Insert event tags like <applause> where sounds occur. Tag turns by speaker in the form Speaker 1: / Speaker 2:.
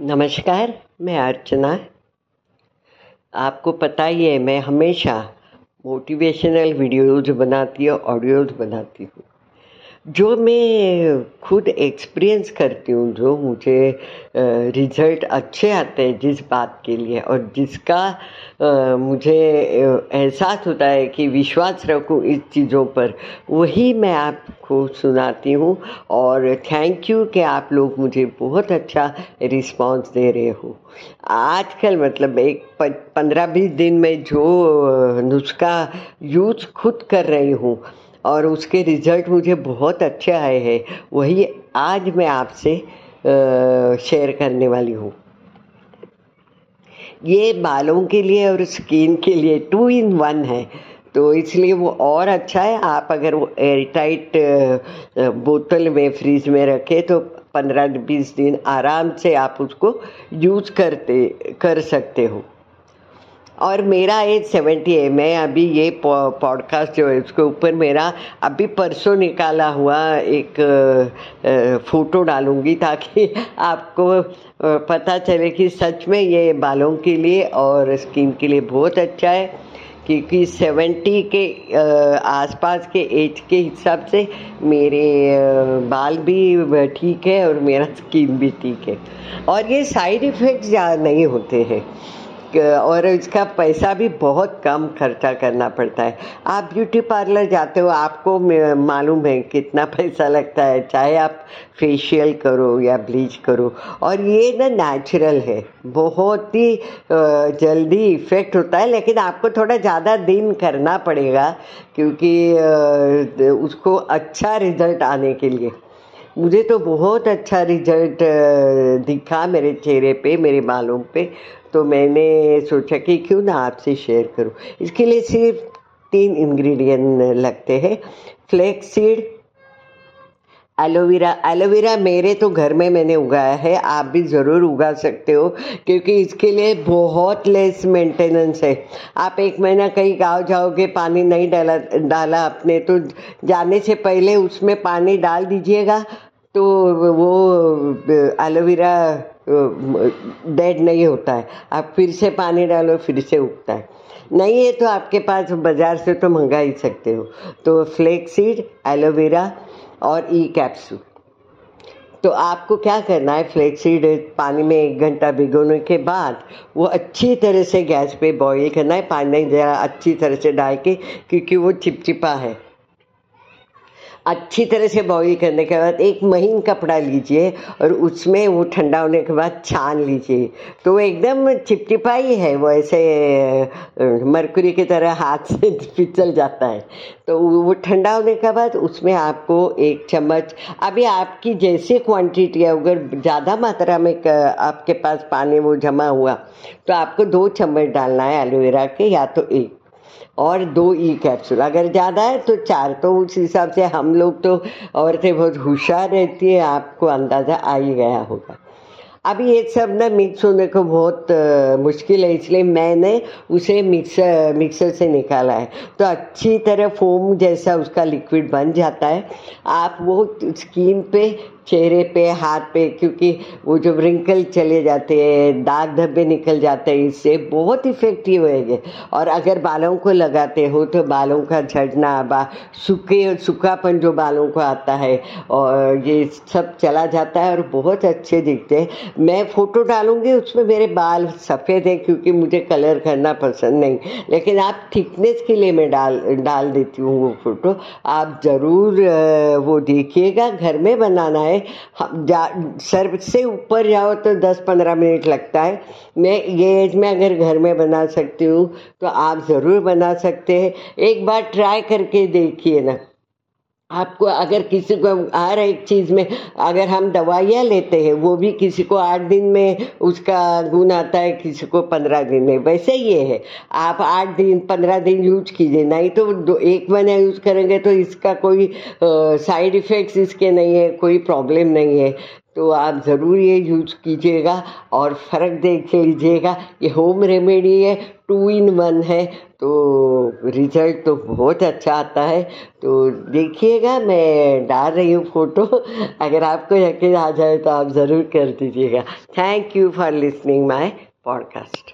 Speaker 1: नमस्कार, मैं अर्चना। आपको पता ही है, मैं हमेशा मोटिवेशनल वीडियोज़ बनाती हूँ ऑडियोज़ बनाती हूँ। जो मैं खुद एक्सपीरियंस करती हूँ, जो मुझे रिज़ल्ट अच्छे आते हैं जिस बात के लिए और जिसका मुझे एहसास होता है कि विश्वास रखूँ इस चीज़ों पर, वही मैं आपको सुनाती हूँ और थैंक यू कि आप लोग मुझे बहुत अच्छा रिस्पांस दे रहे हो। आजकल मतलब एक पंद्रह बीस दिन में जो नुस्खा यूज़ खुद कर रही हूँ और उसके रिज़ल्ट मुझे बहुत अच्छे आए हैं। वही आज मैं आपसे शेयर करने वाली हूँ। ये बालों के लिए और स्किन के लिए टू इन वन है। तो इसलिए वो और अच्छा है। आप अगर वो एयरटाइट बोतल में फ्रीज में रखें तो पंद्रह बीस दिन आराम से आप उसको यूज़ करते, कर सकते हो। और मेरा एज सेवेंटी है मैं अभी ये पॉडकास्ट जो है, उसके ऊपर मेरा अभी परसों निकाला हुआ एक फ़ोटो डालूँगी ताकि <laughs> आपको पता चले कि सच में ये बालों के लिए और स्किन के लिए बहुत अच्छा है, क्योंकि सेवेंटी के आसपास के एज के हिसाब से मेरे बाल भी ठीक है और मेरा स्किन भी ठीक है। और ये साइड इफ़ेक्ट्स ज़्यादा नहीं होते हैं। और इसका पैसा भी बहुत कम खर्चा करना पड़ता है। आप ब्यूटी पार्लर जाते हो, आपको मालूम है कितना पैसा लगता है, चाहे आप फेशियल करो या ब्लीच करो। और ये ना नेचुरल है, बहुत ही जल्दी इफ़ेक्ट होता है, लेकिन आपको थोड़ा ज़्यादा दिन करना पड़ेगा, क्योंकि उसको अच्छा रिज़ल्ट आने के लिए। मुझे तो बहुत अच्छा रिज़ल्ट दिखा मेरे चेहरे पे, मेरे बालों पे। तो मैंने सोचा कि क्यों ना आपसे शेयर करूँ। इसके लिए सिर्फ़ तीन इंग्रेडिएंट लगते हैं। फ्लेक्स सीड एलोवेरा एलोवेरा मेरे तो घर में मैंने उगाया है। आप भी ज़रूर उगा सकते हो, क्योंकि इसके लिए बहुत लेस मेंटेनेंस है। आप एक महीना कहीं गाँव जाओगे, पानी नहीं डाला डाला अपने तो जाने से पहले उसमें पानी डाल दीजिएगा। तो वो एलोवेरा डेड नहीं होता है। आप फिर से पानी डालो, फिर से उगता है। नहीं है तो आपके पास बाज़ार से तो मंगा ही सकते हो। तो फ्लेक्सीड एलोवेरा और ई कैप्सूल तो आपको क्या करना है? फ्लेक्सीड पानी में एक घंटा भिगोने के बाद वो अच्छी तरह से गैस पे बॉईल करना है। पानी ज़रा अच्छी तरह से डाल के, क्योंकि वो चिपचिपा है। अच्छी तरह से बॉईल करने के बाद एक महीन कपड़ा लीजिए और उसमें वो ठंडा होने के बाद छान लीजिए। तो एकदम चिपचिपा ही है वो ऐसे मरकुरी की तरह हाथ से <laughs> फिसल जाता है। तो वो ठंडा होने के बाद उसमें आपको एक चम्मच, अभी आपकी जैसी क्वांटिटी है, अगर ज़्यादा मात्रा में आपके पास पानी वो जमा हुआ तो आपको दो चम्मच डालना है एलोवेरा के या तो एक। और दो ई कैप्सूल अगर ज़्यादा है तो चार तो उस हिसाब से हम लोग तो औरतें बहुत होशियार रहती है, आपको अंदाज़ा आ ही गया होगा। अभी ये सब ना मिक्स होने को बहुत मुश्किल है, इसलिए मैंने उसे मिक्सर मिक्सर से निकाला है। तो अच्छी तरह फोम जैसा उसका लिक्विड बन जाता है। आप वो स्किन पे चेहरे पे, हाथ पे, क्योंकि वो जो रिंकल चले जाते हैं, दाग धब्बे निकल जाते हैं, इससे बहुत इफ़ेक्टिव है और अगर बालों को लगाते हो तो बालों का झड़ना, बा, सूखे, सूखापन जो बालों को आता है, और ये सब चला जाता है और बहुत अच्छे दिखते हैं। मैं फ़ोटो डालूँगी, उसमें मेरे बाल सफ़ेद हैं, क्योंकि मुझे कलर करना पसंद नहीं। लेकिन आप थिकनेस के लिए मैं डाल डाल देती हूँ वो फ़ोटो आप ज़रूर वो देखिएगा, घर में बनाना है। है। सर, से ऊपर जाओ तो दस पंद्रह मिनट लगता है। मैं, ये एज में अगर घर में बना सकती हूँ तो आप ज़रूर बना सकते हैं। एक बार ट्राई करके देखिए ना। आपको अगर किसी को हर एक चीज़ में अगर हम दवाइयाँ लेते हैं, वो भी किसी को आठ दिन में उसका गुण आता है, किसी को पंद्रह दिन में। वैसे ये है, आप आठ दिन, पंद्रह दिन यूज़ कीजिए, नहीं तो दो, एक महीना यूज़ करेंगे तो इसका कोई साइड इफ़ेक्ट्स इसके नहीं है, कोई प्रॉब्लम नहीं है। तो आप ज़रूर ये यूज़ कीजिएगा और फ़र्क देख लीजिएगा ये होम रेमेडी है टू इन वन है। तो रिज़ल्ट तो बहुत अच्छा आता है। तो देखिएगा, मैं डाल रही हूँ फ़ोटो अगर आपको यकीन आ जाए तो आप ज़रूर कर दीजिएगा। Thank you for listening my podcast